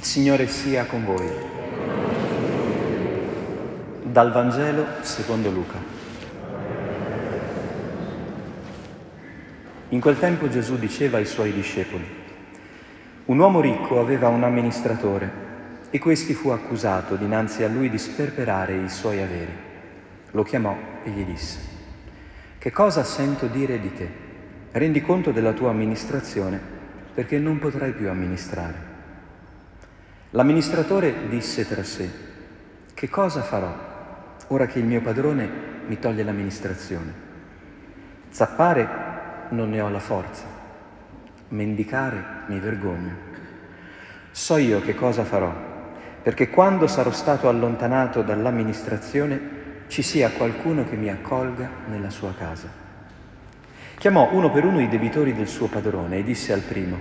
Il Signore sia con voi. Dal Vangelo secondo Luca. In quel tempo Gesù diceva ai suoi discepoli, un uomo ricco aveva un amministratore e questi fu accusato dinanzi a lui di sperperare i suoi averi. Lo chiamò e gli disse, che cosa sento dire di te? Rendi conto della tua amministrazione perché non potrai più amministrare. L'amministratore disse tra sé, che cosa farò ora che il mio padrone mi toglie l'amministrazione? Zappare non ne ho la forza, mendicare mi vergogno. So io che cosa farò, perché quando sarò stato allontanato dall'amministrazione ci sia qualcuno che mi accolga nella sua casa. Chiamò uno per uno i debitori del suo padrone e disse al primo,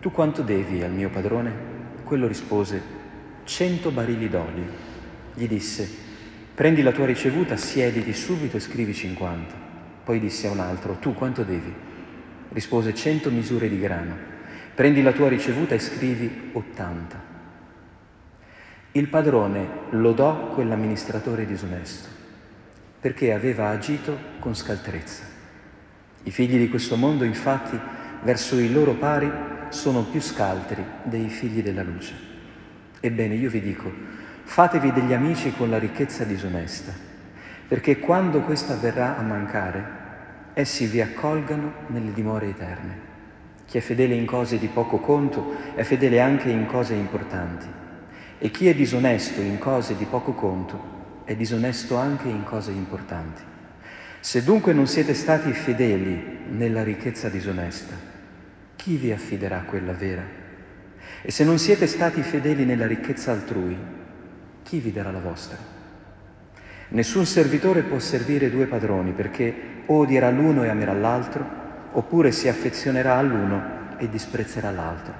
tu quanto devi al mio padrone? Quello rispose, cento barili d'olio. Gli disse, prendi la tua ricevuta, siediti subito e scrivi cinquanta. Poi disse a un altro, tu quanto devi? Rispose, cento misure di grano. Prendi la tua ricevuta e scrivi ottanta. Il padrone lodò quell'amministratore disonesto perché aveva agito con scaltrezza. I figli di questo mondo, infatti, verso i loro pari sono più scaltri dei figli della luce. Ebbene, io vi dico, fatevi degli amici con la ricchezza disonesta, perché quando questa verrà a mancare, essi vi accolgano nelle dimore eterne. Chi è fedele in cose di poco conto è fedele anche in cose importanti, e chi è disonesto in cose di poco conto è disonesto anche in cose importanti. Se dunque non siete stati fedeli nella ricchezza disonesta, chi vi affiderà quella vera? E se non siete stati fedeli nella ricchezza altrui, chi vi darà la vostra? Nessun servitore può servire due padroni perché o odierà l'uno e amerà l'altro, oppure si affezionerà all'uno e disprezzerà l'altro.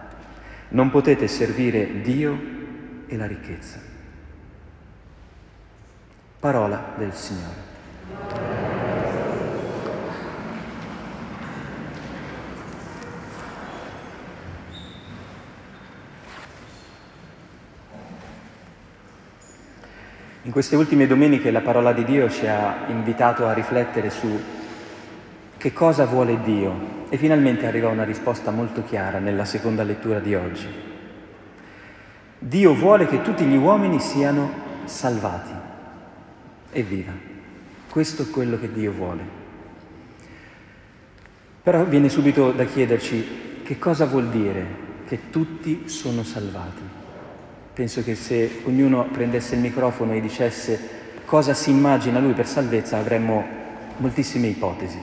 Non potete servire Dio e la ricchezza. Parola del Signore. In queste ultime domeniche la parola di Dio ci ha invitato a riflettere su che cosa vuole Dio e finalmente arriva una risposta molto chiara nella seconda lettura di oggi. Dio vuole che tutti gli uomini siano salvati. Evviva! Questo è quello che Dio vuole. Però viene subito da chiederci che cosa vuol dire che tutti sono salvati. Penso che se ognuno prendesse il microfono e dicesse cosa si immagina lui per salvezza avremmo moltissime ipotesi.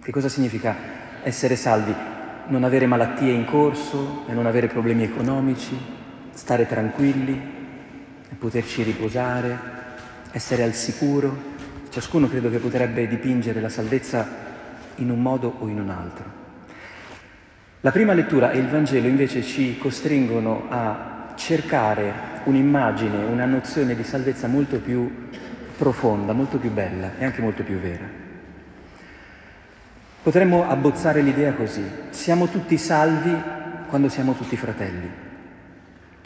Che cosa significa essere salvi? Non avere malattie in corso non avere problemi economici, stare tranquilli poterci riposare, essere al sicuro. Ciascuno credo che potrebbe dipingere la salvezza in un modo o in un altro. La prima lettura e il Vangelo invece ci costringono a cercare un'immagine, una nozione di salvezza molto più profonda, molto più bella e anche molto più vera. Potremmo abbozzare l'idea così, siamo tutti salvi quando siamo tutti fratelli,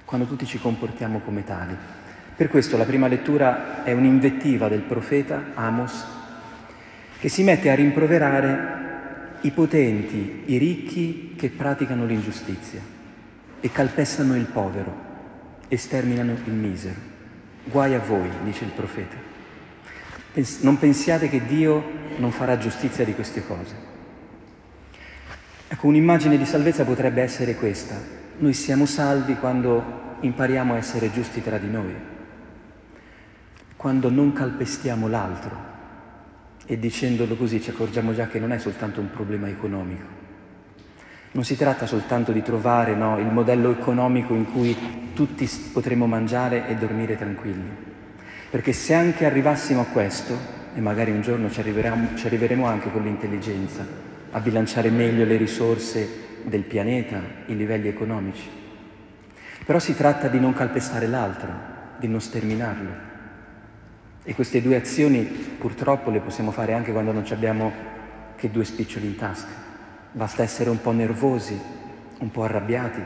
quando tutti ci comportiamo come tali. Per questo la prima lettura è un'invettiva del profeta Amos che si mette a rimproverare i potenti, i ricchi che praticano l'ingiustizia e calpestano il povero e sterminano il misero. Guai a voi, dice il profeta. non pensiate che Dio non farà giustizia di queste cose. Ecco, un'immagine di salvezza potrebbe essere questa. Noi siamo salvi quando impariamo a essere giusti tra di noi, quando non calpestiamo l'altro e dicendolo così ci accorgiamo già che non è soltanto un problema economico, non si tratta soltanto di trovare no, il modello economico in cui tutti potremo mangiare e dormire tranquilli, perché se anche arrivassimo a questo, e magari un giorno ci, ci arriveremo anche con l'intelligenza, a bilanciare meglio le risorse del pianeta, i livelli economici, però si tratta di non calpestare l'altro, di non sterminarlo. E queste due azioni purtroppo le possiamo fare anche quando non abbiamo che due spiccioli in tasca. Basta essere un po' nervosi, un po' arrabbiati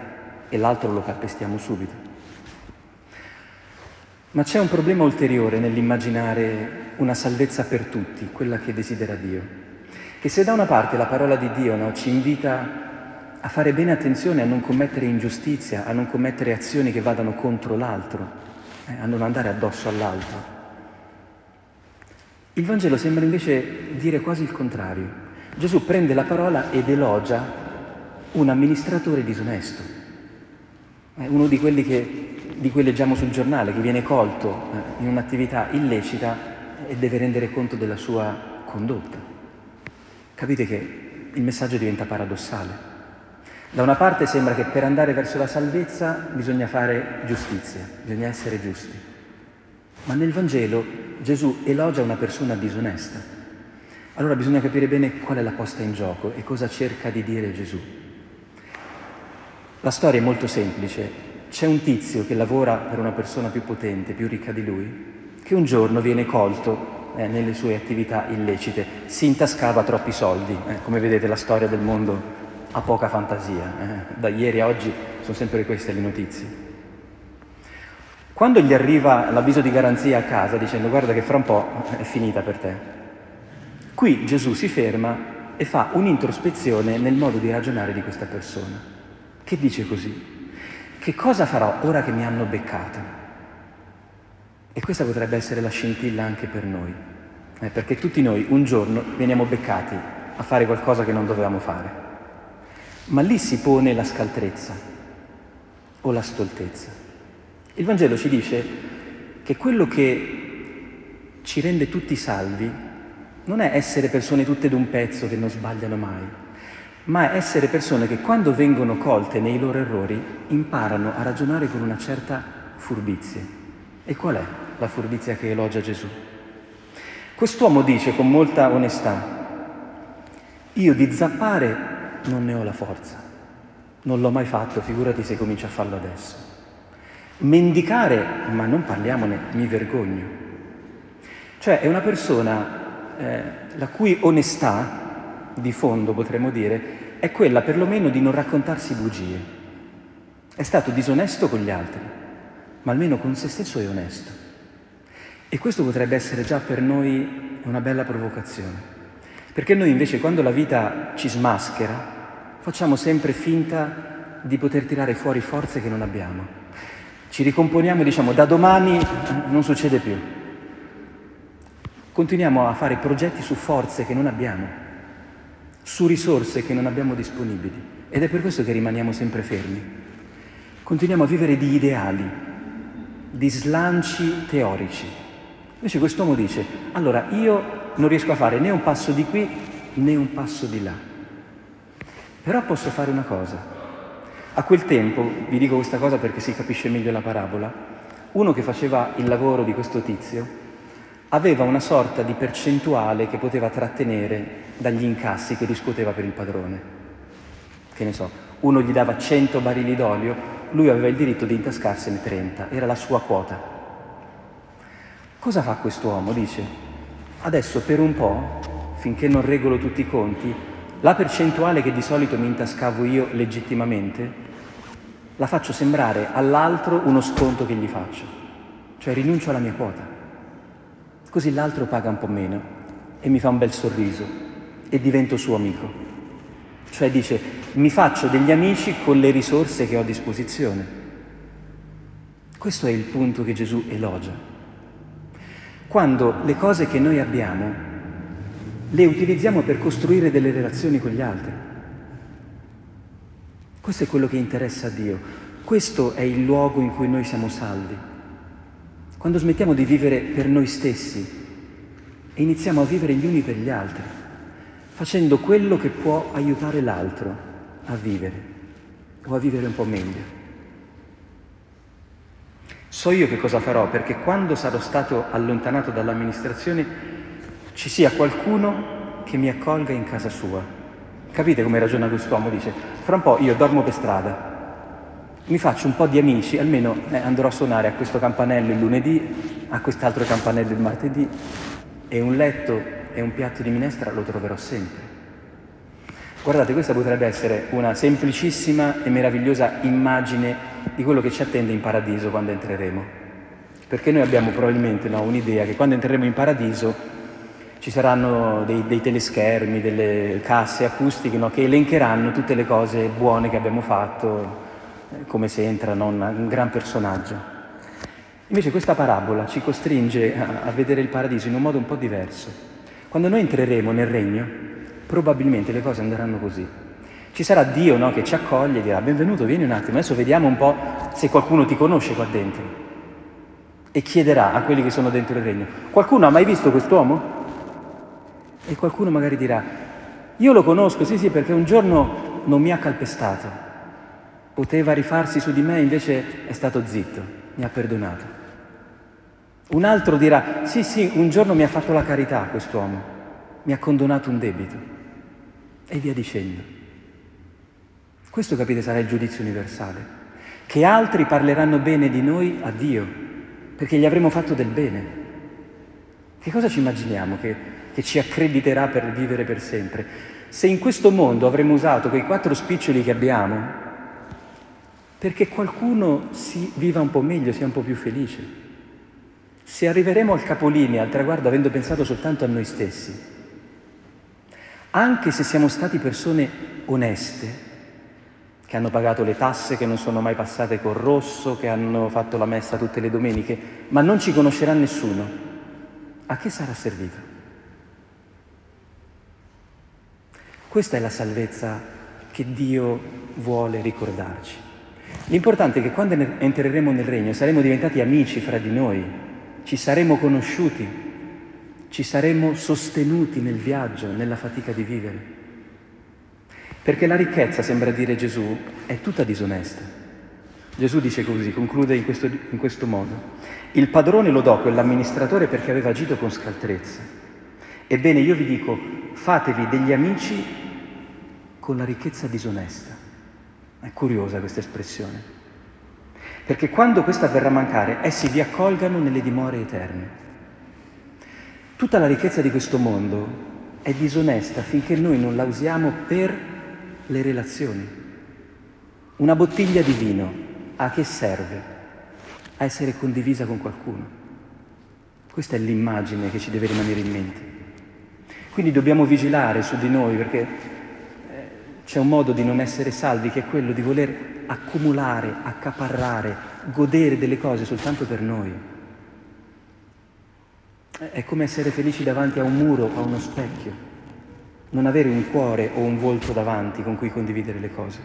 e l'altro lo calpestiamo subito. Ma c'è un problema ulteriore nell'immaginare una salvezza per tutti, quella che desidera Dio. Che se da una parte la parola di Dio no, ci invita a fare bene attenzione a non commettere ingiustizia, a non commettere azioni che vadano contro l'altro, eh, a non andare addosso all'altro. Il Vangelo sembra invece dire quasi il contrario. Gesù prende la parola ed elogia un amministratore disonesto, è uno di quelli che, di cui leggiamo sul giornale, che viene colto eh, in un'attività illecita e deve rendere conto della sua condotta. Capite che il messaggio diventa paradossale. Da una parte sembra che per andare verso la salvezza bisogna fare giustizia, bisogna essere giusti. Ma nel Vangelo Gesù elogia una persona disonesta. Allora bisogna capire bene qual è la posta in gioco e cosa cerca di dire Gesù. La storia è molto semplice. C'è un tizio che lavora per una persona più potente, più ricca di lui, che un giorno viene colto eh, nelle sue attività illecite, si intascava troppi soldi. Eh, come vedete la storia del mondo ha poca fantasia, eh. da ieri a oggi sono sempre queste le notizie. Quando gli arriva l'avviso di garanzia a casa dicendo guarda che fra un po' è finita per te, qui Gesù si ferma e fa un'introspezione nel modo di ragionare di questa persona, che dice così, che cosa farò ora che mi hanno beccato? E questa potrebbe essere la scintilla anche per noi, eh, perché tutti noi un giorno veniamo beccati a fare qualcosa che non dovevamo fare. Ma lì si pone la scaltrezza o la stoltezza. Il Vangelo ci dice che quello che ci rende tutti salvi non è essere persone tutte d'un pezzo che non sbagliano mai, ma è essere persone che quando vengono colte nei loro errori imparano a ragionare con una certa furbizia. E qual è la furbizia che elogia Gesù? Quest'uomo dice con molta onestà, io di zappare non ne ho la forza, non l'ho mai fatto, figurati se comincio a farlo adesso. Mendicare, ma non parliamone, mi vergogno. Cioè è una persona eh, la cui onestà, di fondo potremmo dire, è quella perlomeno di non raccontarsi bugie. È stato disonesto con gli altri, ma almeno con se stesso è onesto. E questo potrebbe essere già per noi una bella provocazione, perché noi invece quando la vita ci smaschera facciamo sempre finta di poter tirare fuori forze che non abbiamo. Ci ricomponiamo e diciamo da domani non succede più. Continuiamo a fare progetti su forze che non abbiamo, su risorse che non abbiamo disponibili ed è per questo che rimaniamo sempre fermi. Continuiamo a vivere di ideali, di slanci teorici. Invece quest'uomo dice, allora io non riesco a fare né un passo di qui né un passo di là, però posso fare una cosa. A quel tempo, vi dico questa cosa perché si capisce meglio la parabola, uno che faceva il lavoro di questo tizio aveva una sorta di percentuale che poteva trattenere dagli incassi che riscuoteva per il padrone. Che ne so, uno gli dava 100 barili d'olio, lui aveva il diritto di intascarsene 30, era la sua quota. Cosa fa quest'uomo? Dice, adesso per un po', finché non regolo tutti i conti, la percentuale che di solito mi intascavo io legittimamente, la faccio sembrare all'altro uno sconto che gli faccio, cioè rinuncio alla mia quota. Così l'altro paga un po' meno e mi fa un bel sorriso e divento suo amico. Cioè dice, mi faccio degli amici con le risorse che ho a disposizione. Questo è il punto che Gesù elogia. Quando le cose che noi abbiamo le utilizziamo per costruire delle relazioni con gli altri. Questo è quello che interessa a Dio. Questo è il luogo in cui noi siamo salvi. Quando smettiamo di vivere per noi stessi e iniziamo a vivere gli uni per gli altri facendo quello che può aiutare l'altro a vivere o a vivere un po' meglio. So io che cosa farò perché quando sarò stato allontanato dall'amministrazione ci sia qualcuno che mi accolga in casa sua. Capite come ragiona quest'uomo? Dice, fra un po' io dormo per strada, mi faccio un po' di amici, almeno eh, andrò a suonare a questo campanello il lunedì, a quest'altro campanello il martedì e un letto e un piatto di minestra lo troverò sempre. Guardate, questa potrebbe essere una semplicissima e meravigliosa immagine di quello che ci attende in paradiso quando entreremo. Perché noi abbiamo probabilmente no, un'idea che quando entreremo in paradiso ci saranno dei, dei teleschermi, delle casse acustiche no, che elencheranno tutte le cose buone che abbiamo fatto, come se entra no, un gran personaggio. Invece questa parabola ci costringe a, a vedere il paradiso in un modo un po' diverso. Quando noi entreremo nel regno, probabilmente le cose andranno così. Ci sarà Dio no, che ci accoglie e dirà benvenuto, vieni un attimo, adesso vediamo un po' se qualcuno ti conosce qua dentro. E chiederà a quelli che sono dentro il regno, qualcuno ha mai visto quest'uomo? E qualcuno magari dirà, io lo conosco, sì sì, perché un giorno non mi ha calpestato, poteva rifarsi su di me, invece è stato zitto, mi ha perdonato. Un altro dirà, sì, sì, un giorno mi ha fatto la carità quest'uomo, mi ha condonato un debito. E via dicendo. Questo, capite, sarà il giudizio universale. Che altri parleranno bene di noi a Dio, perché gli avremo fatto del bene. Che cosa ci immaginiamo che, che ci accrediterà per vivere per sempre? Se in questo mondo avremo usato quei quattro spiccioli che abbiamo, perché qualcuno si viva un po' meglio, sia un po' più felice. Se arriveremo al capolinea, al traguardo, avendo pensato soltanto a noi stessi, anche se siamo stati persone oneste, che hanno pagato le tasse, che non sono mai passate col rosso, che hanno fatto la messa tutte le domeniche, ma non ci conoscerà nessuno, a che sarà servito? Questa è la salvezza che Dio vuole ricordarci. L'importante è che quando entreremo nel regno saremo diventati amici fra di noi, ci saremo conosciuti, ci saremo sostenuti nel viaggio, nella fatica di vivere. Perché la ricchezza, sembra dire Gesù, è tutta disonesta. Gesù dice così, conclude in questo, in questo modo. Il padrone lo do quell'amministratore perché aveva agito con scaltrezza. Ebbene, io vi dico, fatevi degli amici con la ricchezza disonesta. È curiosa questa espressione perché quando questa verrà a mancare, essi vi accolgano nelle dimore eterne. Tutta la ricchezza di questo mondo è disonesta finché noi non la usiamo per le relazioni. Una bottiglia di vino a che serve? A essere condivisa con qualcuno. Questa è l'immagine che ci deve rimanere in mente. Quindi dobbiamo vigilare su di noi perché c'è un modo di non essere salvi che è quello di voler accumulare, accaparrare, godere delle cose soltanto per noi. È come essere felici davanti a un muro, a uno specchio, non avere un cuore o un volto davanti con cui condividere le cose.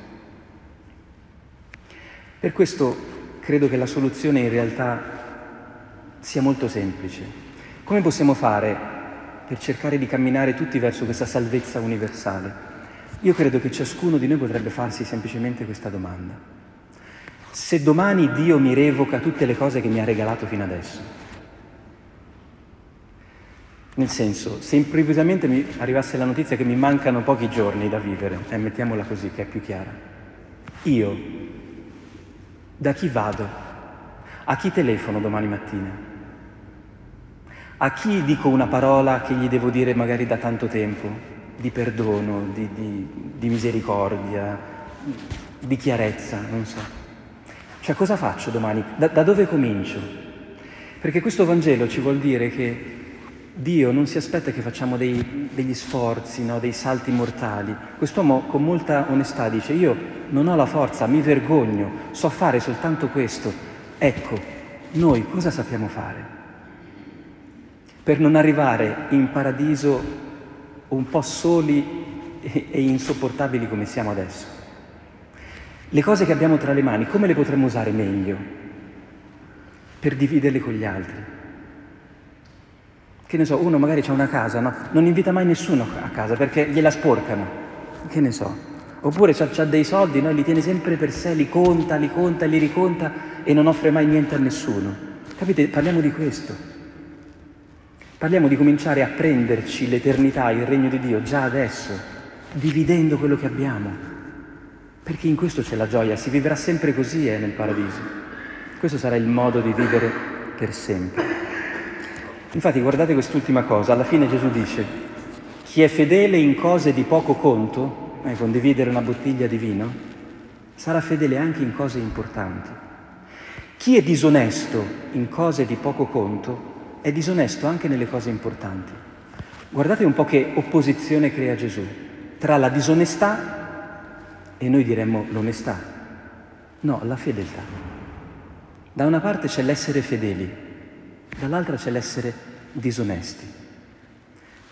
Per questo credo che la soluzione in realtà sia molto semplice. Come possiamo fare per cercare di camminare tutti verso questa salvezza universale? Io credo che ciascuno di noi potrebbe farsi semplicemente questa domanda. Se domani Dio mi revoca tutte le cose che mi ha regalato fino adesso, nel senso, se improvvisamente mi arrivasse la notizia che mi mancano pochi giorni da vivere, eh, mettiamola così che è più chiara, io da chi vado? A chi telefono domani mattina? A chi dico una parola che gli devo dire magari da tanto tempo? Di perdono, di, di, di misericordia, di chiarezza, non so. Cioè cosa faccio domani? Da, da, dove comincio? Perché questo Vangelo ci vuol dire che Dio non si aspetta che facciamo dei, degli sforzi, no? dei salti mortali. Quest'uomo con molta onestà dice io non ho la forza, mi vergogno, so fare soltanto questo. Ecco, noi cosa sappiamo fare? Per non arrivare in paradiso un po' soli e insopportabili come siamo adesso. Le cose che abbiamo tra le mani, come le potremmo usare meglio per dividerle con gli altri? Che ne so, uno magari ha una casa, no? Non invita mai nessuno a casa perché gliela sporcano. Che ne so. Oppure ha dei soldi, no? li tiene sempre per sé, li conta, li conta, li riconta e non offre mai niente a nessuno. Capite? Parliamo di questo. Parliamo di cominciare a prenderci l'eternità, il regno di Dio già adesso, dividendo quello che abbiamo, perché in questo c'è la gioia, si vivrà sempre così eh, nel paradiso. Questo sarà il modo di vivere per sempre. Infatti guardate quest'ultima cosa, alla fine Gesù dice, chi è fedele in cose di poco conto eh, condividere una bottiglia di vino, sarà fedele anche in cose importanti. Chi è disonesto in cose di poco conto è disonesto anche nelle cose importanti. Guardate un po' che opposizione crea Gesù tra la disonestà e noi diremmo l'onestà. No, la fedeltà. Da una parte c'è l'essere fedeli, dall'altra c'è l'essere disonesti.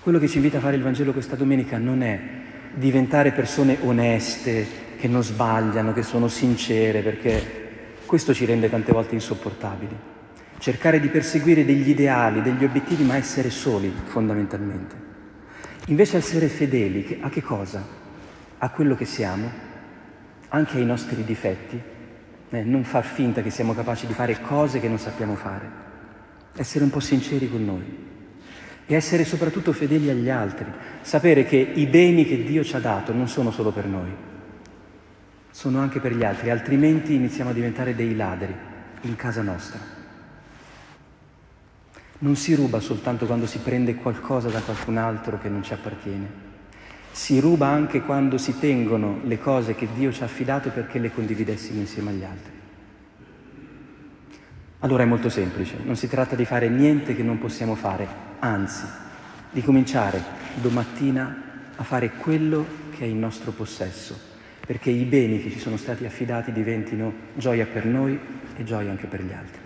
Quello che ci invita a fare il Vangelo questa domenica non è diventare persone oneste, che non sbagliano, che sono sincere, perché questo ci rende tante volte insopportabili. Cercare di perseguire degli ideali, degli obiettivi, ma essere soli fondamentalmente. Invece essere fedeli a che cosa? A quello che siamo, anche ai nostri difetti, eh, non far finta che siamo capaci di fare cose che non sappiamo fare, essere un po' sinceri con noi e essere soprattutto fedeli agli altri, sapere che i beni che Dio ci ha dato non sono solo per noi, sono anche per gli altri, altrimenti iniziamo a diventare dei ladri in casa nostra. Non si ruba soltanto quando si prende qualcosa da qualcun altro che non ci appartiene. Si ruba anche quando si tengono le cose che Dio ci ha affidato perché le condividessimo insieme agli altri. Allora è molto semplice, non si tratta di fare niente che non possiamo fare, anzi, di cominciare domattina a fare quello che è in nostro possesso, perché i beni che ci sono stati affidati diventino gioia per noi e gioia anche per gli altri.